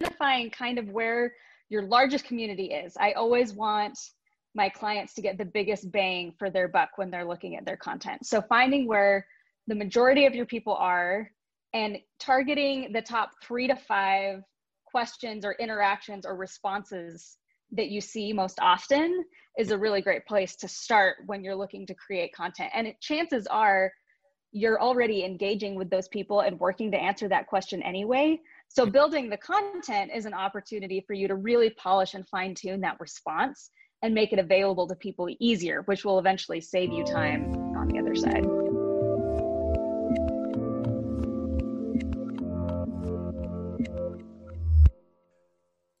identifying kind of where your largest community is. I always want my clients to get the biggest bang for their buck when they're looking at their content. So finding where the majority of your people are and targeting the top three to five questions or interactions or responses that you see most often is a really great place to start when you're looking to create content. And it, chances are you're already engaging with those people and working to answer that question anyway. So, building the content is an opportunity for you to really polish and fine tune that response and make it available to people easier, which will eventually save you time on the other side.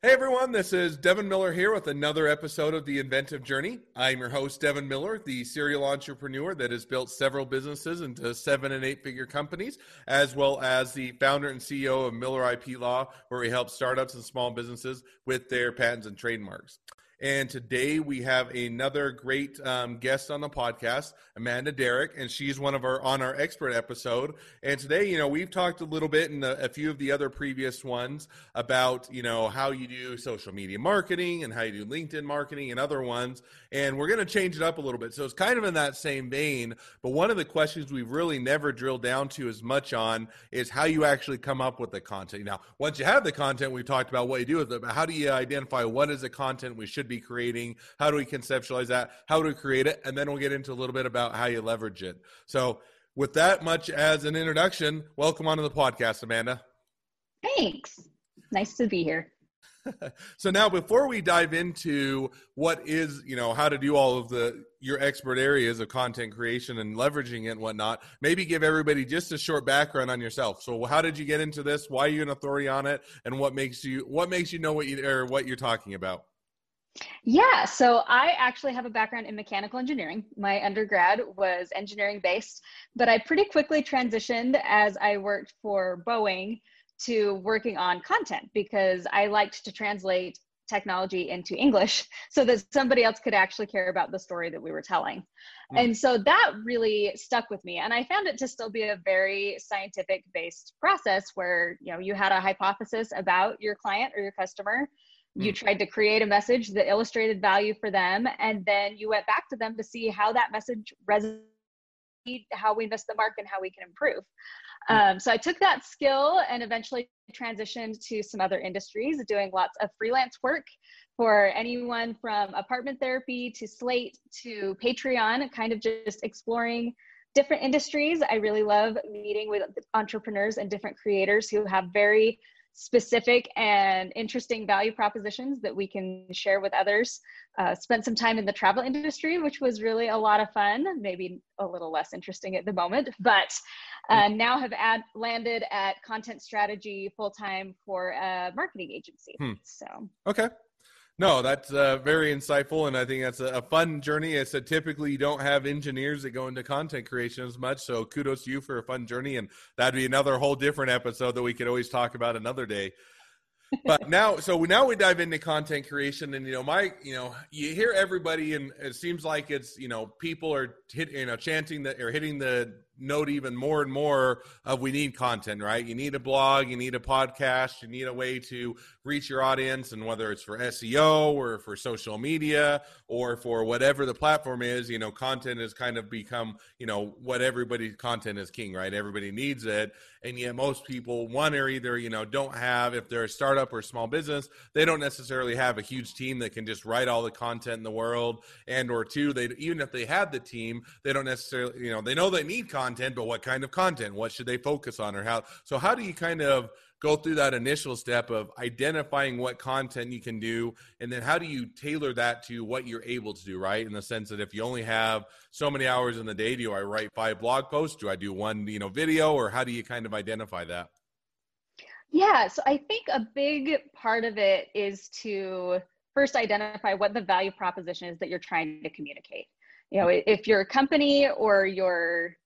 Hey everyone, this is Devin Miller here with another episode of The Inventive Journey. I'm your host, Devin Miller, the serial entrepreneur that has built several businesses into seven and eight figure companies, as well as the founder and CEO of Miller IP Law, where we help startups and small businesses with their patents and trademarks. And today we have another great um, guest on the podcast, Amanda Derrick, and she's one of our on our expert episode. And today, you know, we've talked a little bit in a, a few of the other previous ones about, you know, how you do social media marketing and how you do LinkedIn marketing and other ones. And we're going to change it up a little bit. So it's kind of in that same vein. But one of the questions we've really never drilled down to as much on is how you actually come up with the content. Now, once you have the content, we've talked about what you do with it, but how do you identify what is the content we should be creating? How do we conceptualize that? How do we create it? And then we'll get into a little bit about how you leverage it. So, with that much as an introduction, welcome onto the podcast, Amanda. Thanks. Nice to be here. so now before we dive into what is you know how to do all of the your expert areas of content creation and leveraging it and whatnot maybe give everybody just a short background on yourself so how did you get into this why are you an authority on it and what makes you what makes you know what you or what you're talking about yeah, so I actually have a background in mechanical engineering. My undergrad was engineering based, but I pretty quickly transitioned as I worked for Boeing to working on content because I liked to translate technology into English so that somebody else could actually care about the story that we were telling. Mm. And so that really stuck with me. And I found it to still be a very scientific based process where, you know, you had a hypothesis about your client or your customer you mm. tried to create a message that illustrated value for them and then you went back to them to see how that message resonated how we missed the mark and how we can improve mm. um, so i took that skill and eventually transitioned to some other industries doing lots of freelance work for anyone from apartment therapy to slate to patreon kind of just exploring different industries i really love meeting with entrepreneurs and different creators who have very specific and interesting value propositions that we can share with others. Uh, spent some time in the travel industry, which was really a lot of fun, maybe a little less interesting at the moment, but uh, now have ad- landed at content strategy full time for a marketing agency. Hmm. So, okay. No, that's uh, very insightful, and I think that's a, a fun journey. It's a typically you don't have engineers that go into content creation as much, so kudos to you for a fun journey, and that'd be another whole different episode that we could always talk about another day. but now, so now we dive into content creation, and you know, my, you know, you hear everybody, and it seems like it's, you know, people are hit, you know, chanting that or hitting the note even more and more of we need content, right? You need a blog, you need a podcast, you need a way to reach your audience, and whether it's for SEO or for social media or for whatever the platform is, you know, content has kind of become, you know, what everybody's content is king, right? Everybody needs it, and yet most people one or either you know don't have if they're a startup or a small business, they don't necessarily have a huge team that can just write all the content in the world, and or two, they even if they had the team, they don't necessarily, you know, they know they need content content, but what kind of content? What should they focus on or how? So, how do you kind of go through that initial step of identifying what content you can do and then how do you tailor that to what you're able to do right in the sense that if you only have so many hours in the day do i write five blog posts do i do one you know video or how do you kind of identify that yeah so i think a big part of it is to first identify what the value proposition is that you're trying to communicate you know if you're a company or you're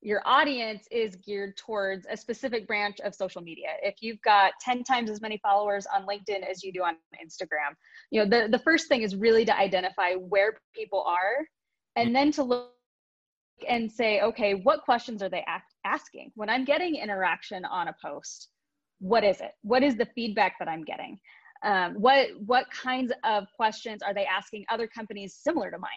your audience is geared towards a specific branch of social media. If you've got 10 times as many followers on LinkedIn as you do on Instagram, you know, the, the first thing is really to identify where people are and then to look and say, okay, what questions are they asking? When I'm getting interaction on a post, what is it? What is the feedback that I'm getting? Um, what what kinds of questions are they asking other companies similar to mine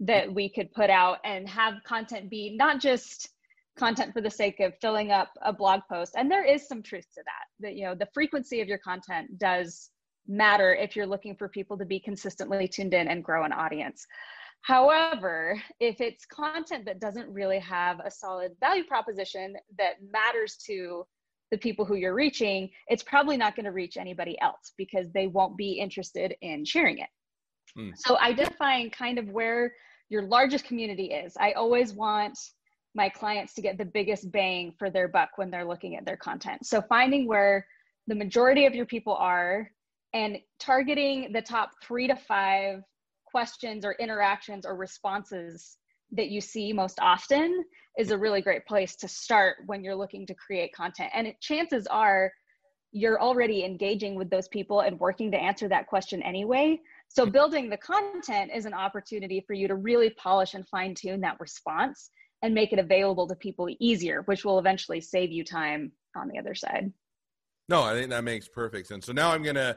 that we could put out and have content be not just content for the sake of filling up a blog post. And there is some truth to that that you know the frequency of your content does matter if you're looking for people to be consistently tuned in and grow an audience. However if it's content that doesn't really have a solid value proposition that matters to the people who you're reaching it's probably not going to reach anybody else because they won't be interested in sharing it. Mm. so identifying kind of where your largest community is. I always want my clients to get the biggest bang for their buck when they're looking at their content. So finding where the majority of your people are and targeting the top three to five questions or interactions or responses that you see most often is a really great place to start when you're looking to create content. And it, chances are you're already engaging with those people and working to answer that question anyway. So building the content is an opportunity for you to really polish and fine tune that response and make it available to people easier, which will eventually save you time on the other side. No, I think that makes perfect sense. So now I'm going to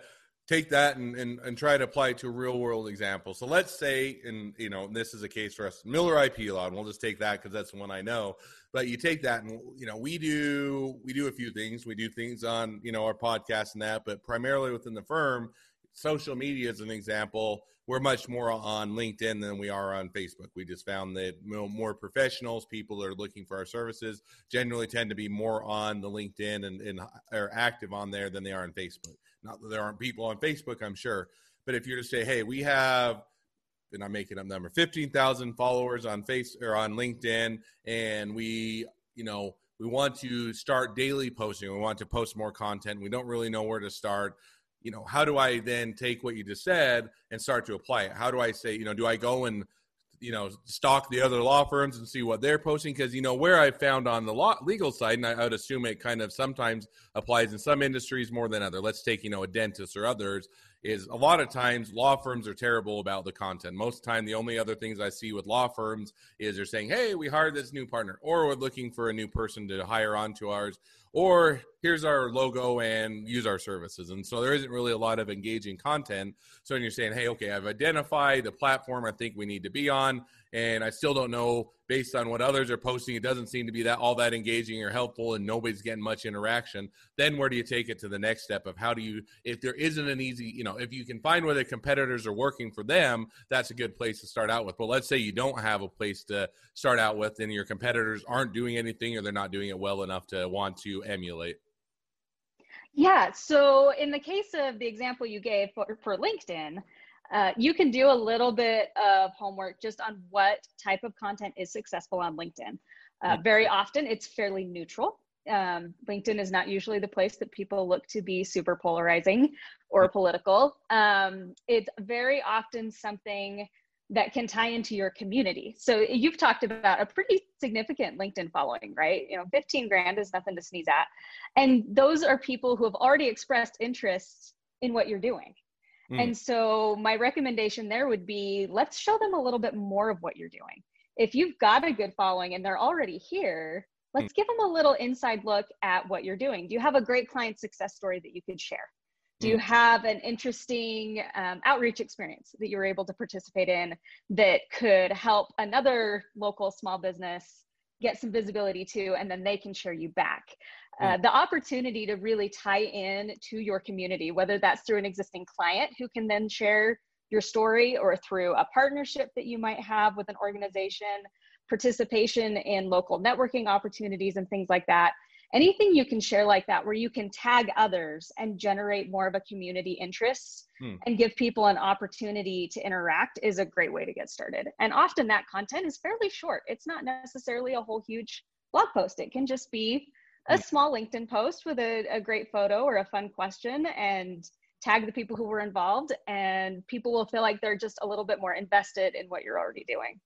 take that and, and, and try to apply it to a real world example. So let's say, and you know, this is a case for us, Miller IP law, and we'll just take that because that's the one I know. But you take that, and you know, we do we do a few things. We do things on you know our podcast and that, but primarily within the firm, social media is an example we're much more on LinkedIn than we are on Facebook. We just found that more professionals, people are looking for our services, generally tend to be more on the LinkedIn and, and are active on there than they are on Facebook. Not that there aren't people on Facebook, I'm sure, but if you're to say, hey, we have and I'm making up number 15,000 followers on face or on LinkedIn and we you know we want to start daily posting we want to post more content we don't really know where to start you know, how do I then take what you just said and start to apply it? How do I say, you know, do I go and you know stalk the other law firms and see what they're posting because you know where i found on the law legal side and I, I, would assume it kind of sometimes applies in some industries more than other let's take you know a dentist or others is a lot of times law firms are terrible about the content. Most the time, the only other things I see with law firms is they're saying, hey, we hired this new partner, or we're looking for a new person to hire onto ours, or here's our logo and use our services. And so there isn't really a lot of engaging content. So when you're saying, hey, okay, I've identified the platform I think we need to be on, and I still don't know based on what others are posting, it doesn't seem to be that all that engaging or helpful, and nobody's getting much interaction. Then where do you take it to the next step of how do you, if there isn't an easy, you know, if you can find where the competitors are working for them, that's a good place to start out with. But let's say you don't have a place to start out with, and your competitors aren't doing anything or they're not doing it well enough to want to emulate. Yeah. So in the case of the example you gave for, for LinkedIn, uh, you can do a little bit of homework just on what type of content is successful on LinkedIn. Uh, very often it's fairly neutral. Um, LinkedIn is not usually the place that people look to be super polarizing or political. Um, it's very often something that can tie into your community. So you've talked about a pretty significant LinkedIn following, right? You know, 15 grand is nothing to sneeze at. And those are people who have already expressed interest in what you're doing. Mm. And so my recommendation there would be let's show them a little bit more of what you're doing. If you've got a good following and they're already here, let's mm. give them a little inside look at what you're doing. Do you have a great client success story that you could share? Do you mm. have an interesting um, outreach experience that you were able to participate in that could help another local small business get some visibility to, and then they can share you back? Uh, the opportunity to really tie in to your community, whether that's through an existing client who can then share your story or through a partnership that you might have with an organization, participation in local networking opportunities and things like that. Anything you can share like that, where you can tag others and generate more of a community interest hmm. and give people an opportunity to interact, is a great way to get started. And often that content is fairly short. It's not necessarily a whole huge blog post, it can just be a small LinkedIn post with a, a great photo or a fun question and tag the people who were involved and people will feel like they're just a little bit more invested in what you're already doing.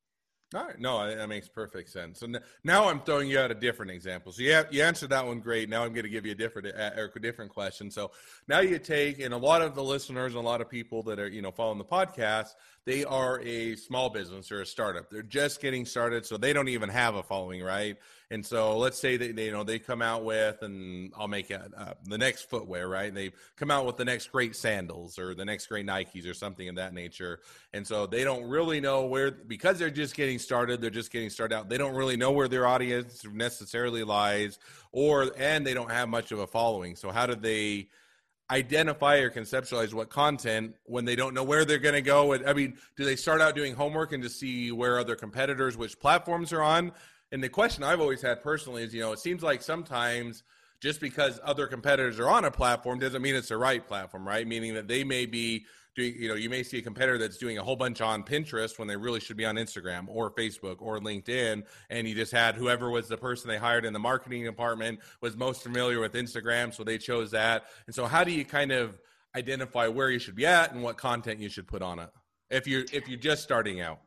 All right, no, that makes perfect sense. And now I'm throwing you out a different example. So yeah, you answered that one great. Now I'm going to give you a different, uh, a different question. So now you take, and a lot of the listeners, and a lot of people that are you know following the podcast, they are a small business or a startup. They're just getting started, so they don't even have a following, right? And so let's say that they, you know they come out with, and I'll make it uh, the next footwear, right? They come out with the next great sandals or the next great Nikes or something of that nature, and so they don't really know where because they're just getting started. They're just getting started out. They don't really know where their audience necessarily lies, or and they don't have much of a following. So how do they? Identify or conceptualize what content when they don't know where they're going to go i mean do they start out doing homework and to see where other competitors which platforms are on? And the question i've always had personally is you know it seems like sometimes just because other competitors are on a platform doesn't mean it's the right platform right? Meaning that they may be doing you know you may see a competitor that's doing a whole bunch on pinterest when they really should be on instagram or facebook or linkedin and you just had whoever was the person they hired in the marketing department was most familiar with instagram so they chose that. And so how do you kind of identify where you should be at and what content you should put on it if you're if you're just starting out?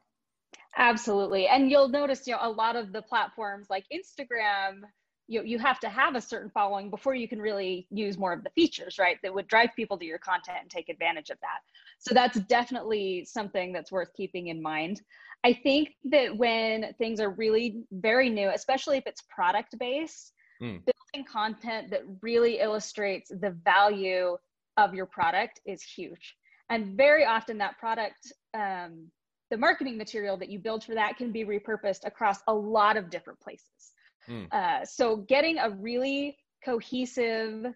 Absolutely. And you'll notice you know a lot of the platforms like instagram you you have to have a certain following before you can really use more of the features right that would drive people to your content and take advantage of that. So that's definitely something that's worth keeping in mind. I think that when things are really very new especially if it's product based mm. building content that really illustrates the value of your product is huge. And very often that product um, the marketing material that you build for that can be repurposed across a lot of different places Mm. Uh, so getting a really cohesive,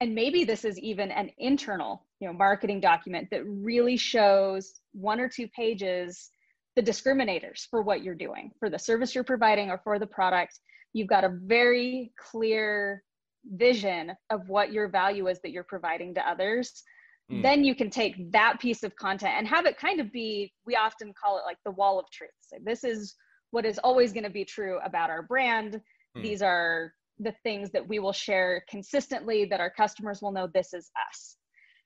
and maybe this is even an internal, you know, marketing document that really shows one or two pages the discriminators for what you're doing, for the service you're providing or for the product. You've got a very clear vision of what your value is that you're providing to others. Mm. Then you can take that piece of content and have it kind of be, we often call it like the wall of truth. So this is what is always going to be true about our brand Hmm. These are the things that we will share consistently that our customers will know this is us.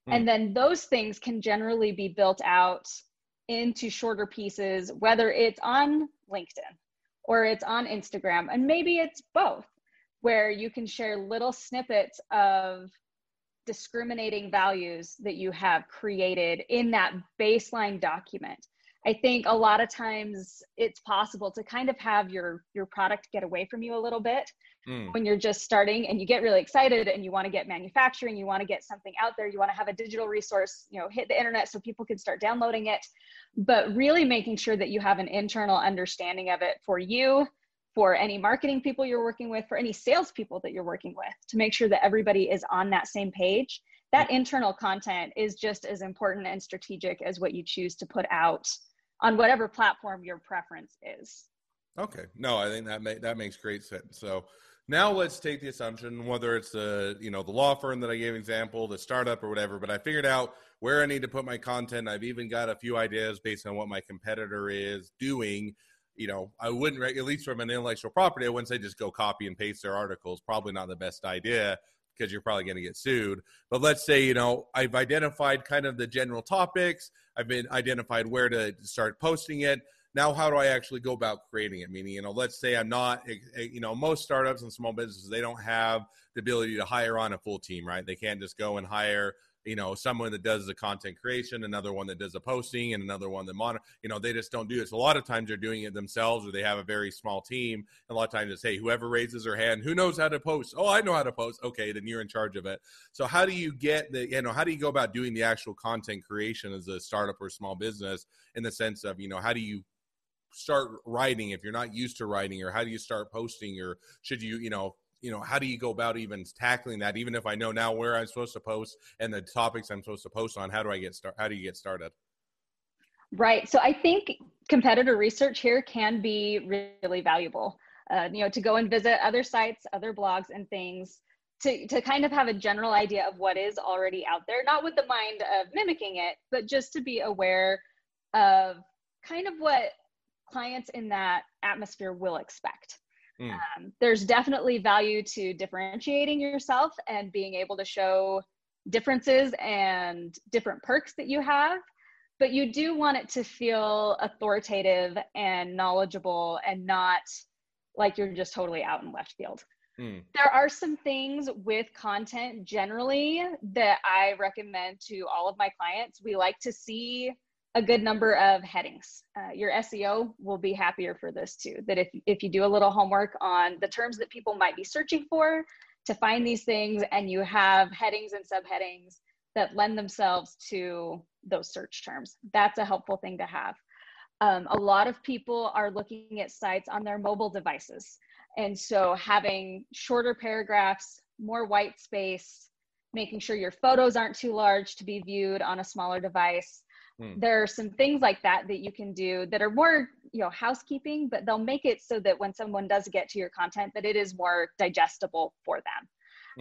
Mm. And then those things can generally be built out into shorter pieces, whether it's on LinkedIn or it's on Instagram, and maybe it's both, where you can share little snippets of discriminating values that you have created in that baseline document. I think a lot of times it's possible to kind of have your your product get away from you a little bit mm. when you're just starting and you get really excited and you want to get manufacturing, you want to get something out there, you want to have a digital resource, you know, hit the internet so people can start downloading it, but really making sure that you have an internal understanding of it for you, for any marketing people you're working with, for any salespeople that you're working with, to make sure that everybody is on that same page. That mm. internal content is just as important and strategic as what you choose to put out on whatever platform your preference is. Okay. No, I think that that makes great sense. So now let's take the assumption whether it's the you know the law firm that I gave example, the startup or whatever. But I figured out where I need to put my content. I've even got a few ideas based on what my competitor is doing. You know, I wouldn't at least from an intellectual property. I wouldn't say just go copy and paste their articles. Probably not the best idea because you're probably going to get sued. But let's say, you know, I've identified kind of the general topics, I've been identified where to start posting it. Now, how do I actually go about creating it? Meaning, you know, let's say I'm not, eh, eh, you know, most startups and small businesses, they don't have the ability to hire on a full team, right? They can't just go and hire you know someone that does the content creation another one that does the posting and another one that monitor you know they just don't do it so a lot of times they're doing it themselves or they have a very small team. And a lot of times it's hey whoever raises their hand who knows how to post? Oh i know how to post. Okay then you're in charge of it. So how do you get the you know how do you go about doing the actual content creation as a startup or small business in the sense of you know how do you start writing if you're not used to writing or how do you start posting or should you you know you know how do you go about even tackling that even if i know now where i'm supposed to post and the topics i'm supposed to post on how do i get start how do you get started? Right so i think competitor research here can be really valuable. Uh, you know to go and visit other sites other blogs and things to, to kind of have a general idea of what is already out there not with the mind of mimicking it but just to be aware of kind of what clients in that atmosphere will expect Mm. Um, there's definitely value to differentiating yourself and being able to show differences and different perks that you have. but you do want it to feel authoritative and knowledgeable and not like you're just totally out in left field. Mm. There are some things with content generally that I recommend to all of my clients. We like to see a good number of headings. Uh, your SEO will be happier for this too. That if, if you do a little homework on the terms that people might be searching for to find these things, and you have headings and subheadings that lend themselves to those search terms, that's a helpful thing to have. Um, a lot of people are looking at sites on their mobile devices. And so having shorter paragraphs, more white space, making sure your photos aren't too large to be viewed on a smaller device. Hmm. There are some things like that that you can do that are more, you know, housekeeping, but they'll make it so that when someone does get to your content, that it is more digestible for them.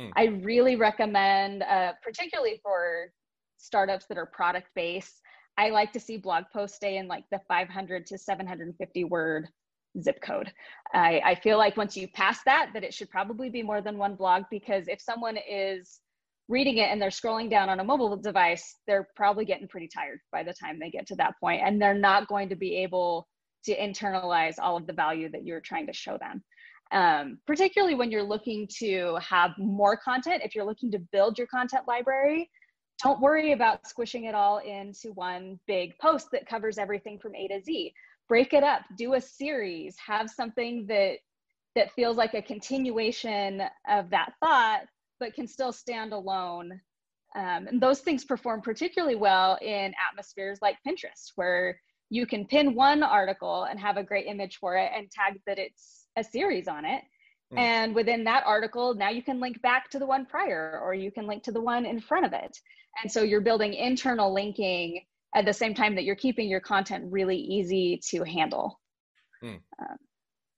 Hmm. I really recommend, uh, particularly for startups that are product based, I like to see blog posts stay in like the 500 to 750 word zip code. I, I feel like once you pass that, that it should probably be more than one blog because if someone is reading it and they're scrolling down on a mobile device, they're probably getting pretty tired by the time they get to that point, and they're not going to be able to internalize all of the value that you're trying to show them. Um, particularly when you're looking to have more content, if you're looking to build your content library, don't worry about squishing it all into one big post that covers everything from A to Z. Break it up, do a series, have something that that feels like a continuation of that thought, but can still stand alone. Um, and those things perform particularly well in atmospheres like Pinterest, where you can pin one article and have a great image for it and tag that it's a series on it Mm. And within that article, now you can link back to the one prior or you can link to the one in front of it. And so you're building internal linking at the same time that you're keeping your content really easy to handle. Mm. Um,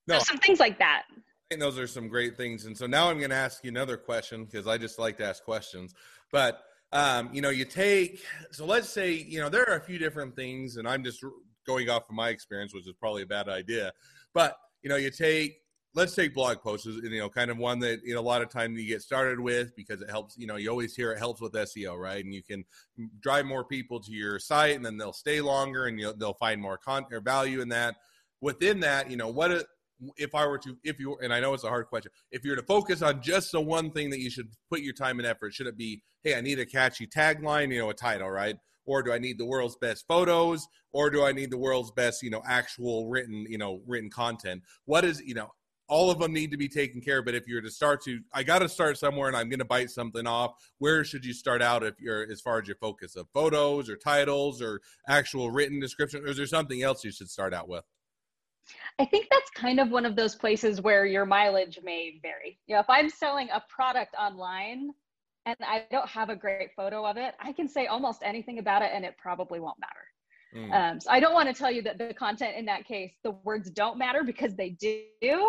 no, some things like that. Think those are some great things. And so now I'm going to ask you another question because I just like to ask questions. But, um, you know, you take, so let's say, you know, there are a few different things, and I'm just going off of my experience, which is probably a bad idea. But, you know, you take let's take blog posts you know kind of one that you know a lot of time you get started with because it helps you know you always hear it helps with seo right and you can drive more people to your site and then they'll stay longer and they'll find more content or value in that within that you know what if i were to if you and i know it's a hard question if you're to focus on just the one thing that you should put your time and effort should it be hey i need a catchy tagline you know a title right or do I need the world's best photos, or do I need the world's best, you know, actual written, you know, written content? What is, you know, all of them need to be taken care of. But if you're to start to, I got to start somewhere and I'm going to bite something off. Where should you start out if you're, as far as your focus of photos or titles or actual written description? Or is there something else you should start out with? I think that's kind of one of those places where your mileage may vary. You know, if I'm selling a product online and I don't have a great photo of it, I can say almost anything about it and it probably won't matter. Mm. Um, so I don't want to tell you that the content in that case, the words don't matter because they do.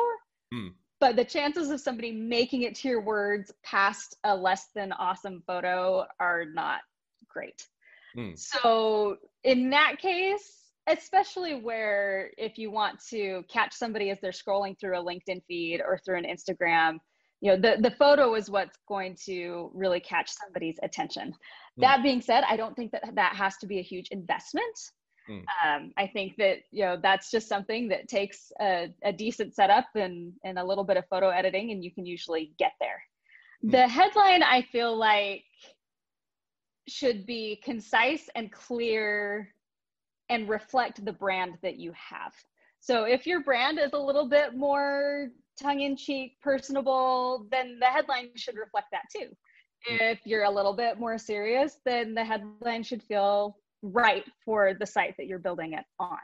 Hmm. But the chances of somebody making it to your words past a less than awesome photo are not great. Hmm. So, in that case, especially where if you want to catch somebody as they're scrolling through a LinkedIn feed or through an Instagram, you know, the, the photo is what's going to really catch somebody's attention. Hmm. That being said, I don't think that that has to be a huge investment. Mm. Um, I think that you know that's just something that takes a, a, decent setup and and a little bit of photo editing, and you can usually get there. Mm. The headline I feel like should be concise and clear and reflect the brand that you have. So if your brand is a little bit more tongue-in-cheek, personable, then the headline should reflect that too. Mm. If you're a little bit more serious, then the headline should feel right for the site that you're building it on.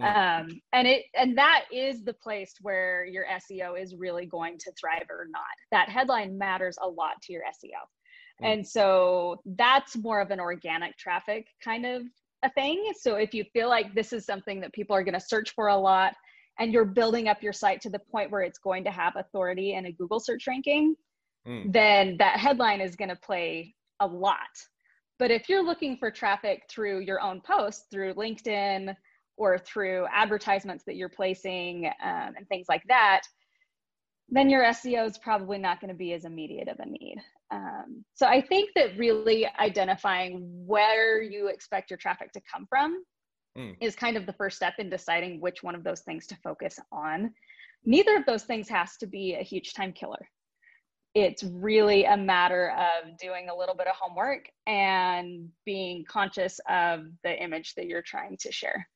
Um, and it and that is the place where your SEO is really going to thrive or not. That headline matters a lot to your SEO. And so that's more of an organic traffic kind of a thing. So if you feel like this is something that people are going to search for a lot and you're building up your site to the point where it's going to have authority in a Google search ranking, mm. then that headline is going to play a lot but if you're looking for traffic through your own posts, through LinkedIn or through advertisements that you're placing um, and things like that, then your SEO is probably not going to be as immediate of a need. Um, so I think that really identifying where you expect your traffic to come from mm. is kind of the first step in deciding which one of those things to focus on. Neither of those things has to be a huge time killer. It's really a matter of doing a little bit of homework and being conscious of the image that you're trying to share.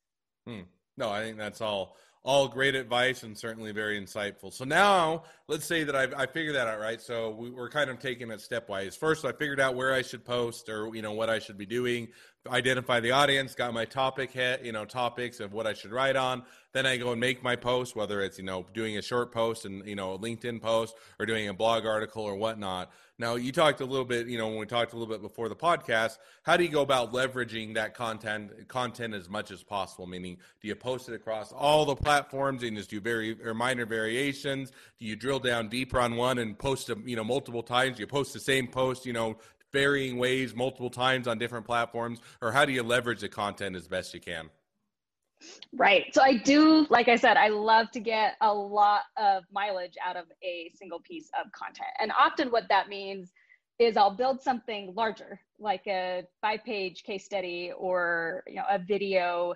Hmm. No, I think that's all all great advice and certainly very insightful. So now let's say that I've, I figured that out, right? So we, are kind of taking it stepwise. First, I figured out where I should post or, you know, what I should be doing, identify the audience, got my topic hit, you know, topics of what I should write on. Then I go and make my post, whether it's, you know, doing a short post and, you know, a LinkedIn post or doing a blog article or whatnot. Now, you talked a little bit, you know, when we talked a little bit before the podcast, how do you go about leveraging that content content as much as possible? Meaning, do you post it across all the platforms and just do very or minor variations? Do you drill down deeper on one and post them, you know, multiple times? Do you post the same post, you know, varying ways multiple times on different platforms, or how do you leverage the content as best you can? Right. So I do, like I said, I love to get a lot of mileage out of a single piece of content. And often what that means is I'll build something larger, like a five page case study or you know a video,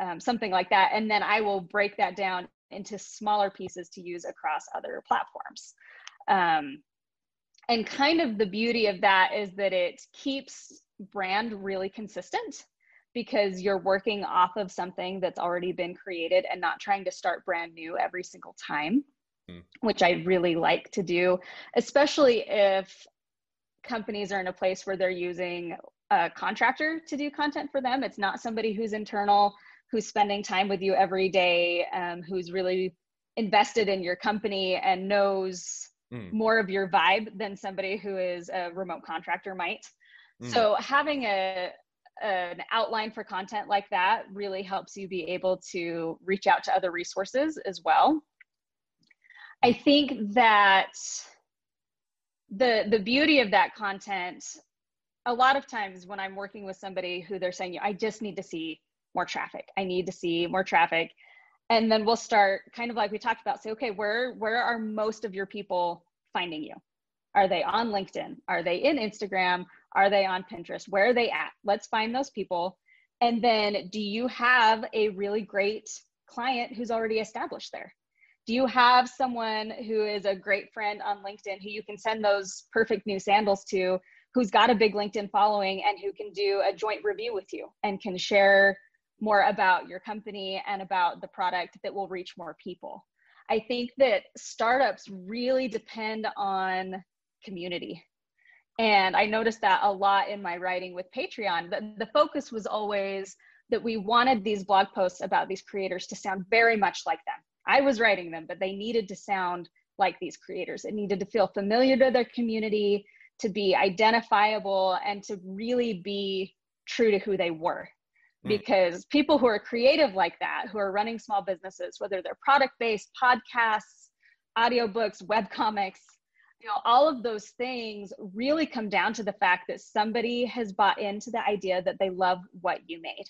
um, something like that. And then I will break that down into smaller pieces to use across other platforms. Um, and kind of the beauty of that is that it keeps brand really consistent because you're working off of something that's already been created and not trying to start brand new every single time, mm. which I really like to do, especially if companies are in a place where they're using a contractor to do content for them. It's not somebody who's internal, who's spending time with you every day, um, who's really invested in your company and knows mm. more of your vibe than somebody who is a remote contractor might. Mm. So having a, an outline for content like that really helps you be able to reach out to other resources as well. I think that the the beauty of that content a lot of times when I'm working with somebody who they're saying, "You, I just need to see more traffic. I need to see more traffic. And then we'll start kind of like we talked about, say, okay, where where are most of your people finding you? Are they on LinkedIn? Are they in Instagram? Are they on Pinterest? Where are they at? Let's find those people. And then do you have a really great client who's already established there? Do you have someone who is a great friend on LinkedIn who you can send those perfect new sandals to, who's got a big LinkedIn following and who can do a joint review with you and can share more about your company and about the product that will reach more people? I think that startups really depend on community and I noticed that a lot in my writing with Patreon. The, the focus was always that we wanted these blog posts about these creators to sound very much like them. I was writing them, but they needed to sound like these creators. It needed to feel familiar to their community, to be identifiable, and to really be true to who they were. Because people who are creative like that, who are running small businesses, whether they're product based, podcasts, audiobooks, web comics, you know all of those things really come down to the fact that somebody has bought into the idea that they love what you made.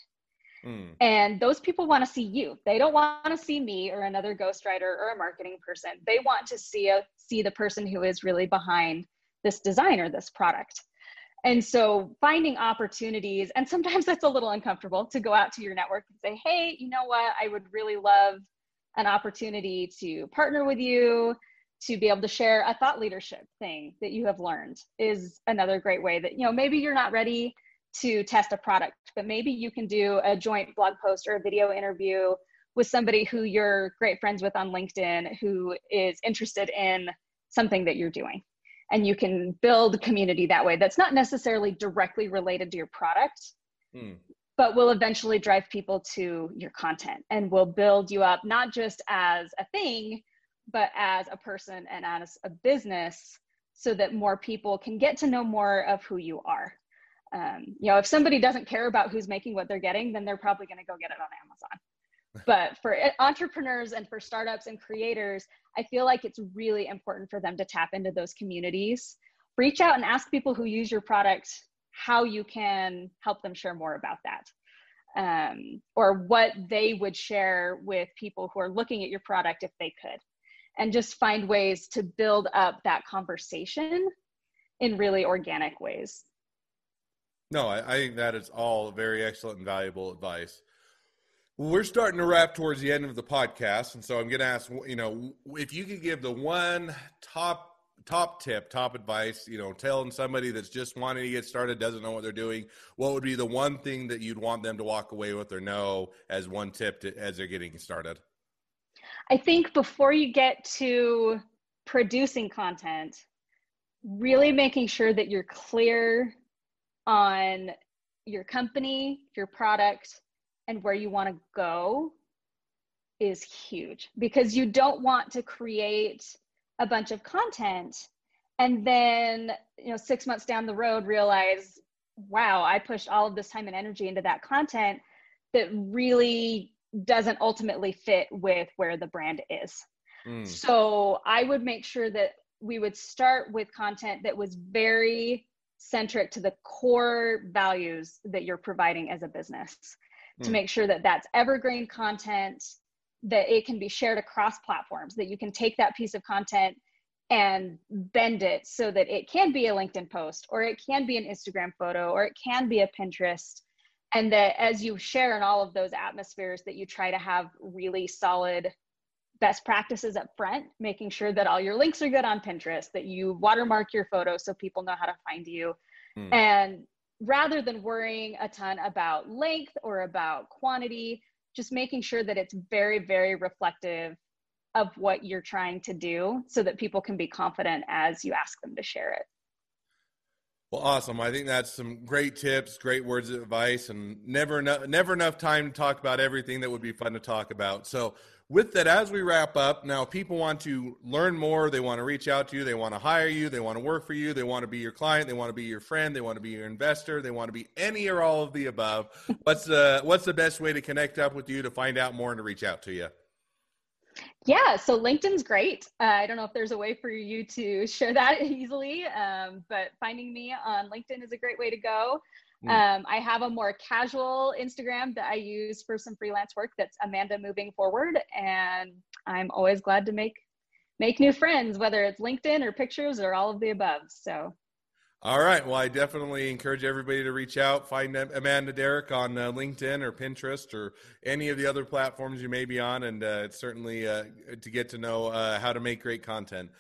Mm. and those people want to see you. They don't want to see me or another ghostwriter or a marketing person. They want to see a see the person who is really behind this design or this product and so finding opportunities and sometimes that's a little uncomfortable to go out to your network and say hey you know what? I would really love an opportunity to partner with you to be able to share a thought leadership thing that you have learned is another great way that you know maybe you're not ready to test a product but maybe you can do a joint blog post or a video interview with somebody who you're great friends with on linkedin who is interested in something that you're doing and you can build community that way that's not necessarily directly related to your product hmm. but will eventually drive people to your content and will build you up not just as a thing but as a person and as a business so that more people can get to know more of who you are. Um, you know, if somebody doesn't care about who's making what they're getting, then they're probably going to go get it on Amazon. But for entrepreneurs and for startups and creators, I feel like it's really important for them to tap into those communities. Reach out and ask people who use your product how you can help them share more about that. Um, or what they would share with people who are looking at your product if they could and just find ways to build up that conversation in really organic ways. No, I, I think that is all very excellent and valuable advice. We're starting to wrap towards the end of the podcast, and so I'm going to ask, you know, if you could give the one top top tip, top advice, you know, telling somebody that's just wanting to get started, doesn't know what they're doing, what would be the one thing that you'd want them to walk away with or know as one tip to, as they're getting started? I think before you get to producing content, really making sure that you're clear on your company, your product, and where you want to go is huge because you don't want to create a bunch of content and then you know 6 months down the road realize wow I pushed all of this time and energy into that content that really doesn't ultimately fit with where the brand is. Mm. So I would make sure that we would start with content that was very centric to the core values that you're providing as a business mm. to hmm. make sure that that's evergreen content that it can be shared across platforms that you can take that piece of content and bend it so that it can be a linkedin post or it can be an instagram photo or it can be a pinterest and that as you share in all of those atmospheres that you try to have really solid best practices up front, making sure that all your links are good on Pinterest, that you watermark your photos so people know how to find you. Mm. And rather than worrying a ton about length or about quantity, just making sure that it's very, very reflective of what you're trying to do so that people can be confident as you ask them to share it. Well, awesome. I think that's some great tips, great words of advice, and never enough, never enough time to talk about everything that would be fun to talk about. So, with that, as we wrap up, now people want to learn more. They want to reach out to you. They want to hire you. They want to work for you. They want to be your client. They want to be your friend. They want to be your investor. They want to be any or all of the above. What's the What's the best way to connect up with you to find out more and to reach out to you? Yeah, so LinkedIn's great. Uh, I don't know if there's a way for you to share that easily, um, but finding me on LinkedIn is a great way to go. Mm. Um, I have a more casual Instagram that I use for some freelance work. That's Amanda Moving Forward, and I'm always glad to make make new friends, whether it's LinkedIn or pictures or all of the above. So. All right. Well, I definitely encourage everybody to reach out, find Amanda Derrick on uh, LinkedIn or Pinterest or any of the other platforms you may be on, and uh, it's certainly uh, to get to know uh, how to make great content.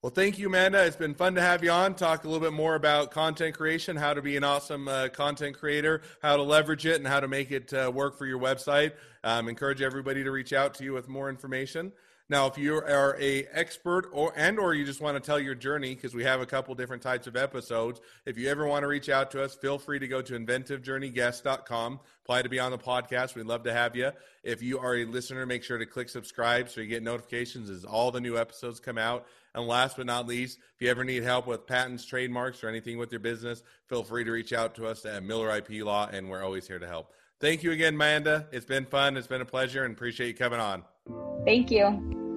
Well, thank you, Amanda. It's been fun to have you on. Talk a little bit more about content creation, how to be an awesome uh, content creator, how to leverage it, and how to make it uh, work for your website. Um, encourage everybody to reach out to you with more information. Now, if you are a expert or and or you just want to tell your journey, because we have a couple different types of episodes, if you ever want to reach out to us, feel free to go to inventivejourneyguest.com. Apply to be on the podcast. We'd love to have you. If you are a listener, make sure to click subscribe so you get notifications as all the new episodes come out. And last but not least, if you ever need help with patents, trademarks, or anything with your business, feel free to reach out to us at Miller IP Law, and we're always here to help. Thank you again, Amanda. It's been fun. It's been a pleasure, and appreciate you coming on. Thank you.